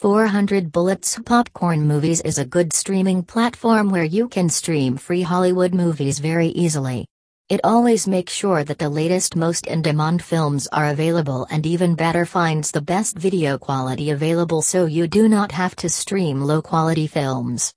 400 Bullets Popcorn Movies is a good streaming platform where you can stream free Hollywood movies very easily. It always makes sure that the latest most in-demand films are available and even better finds the best video quality available so you do not have to stream low-quality films.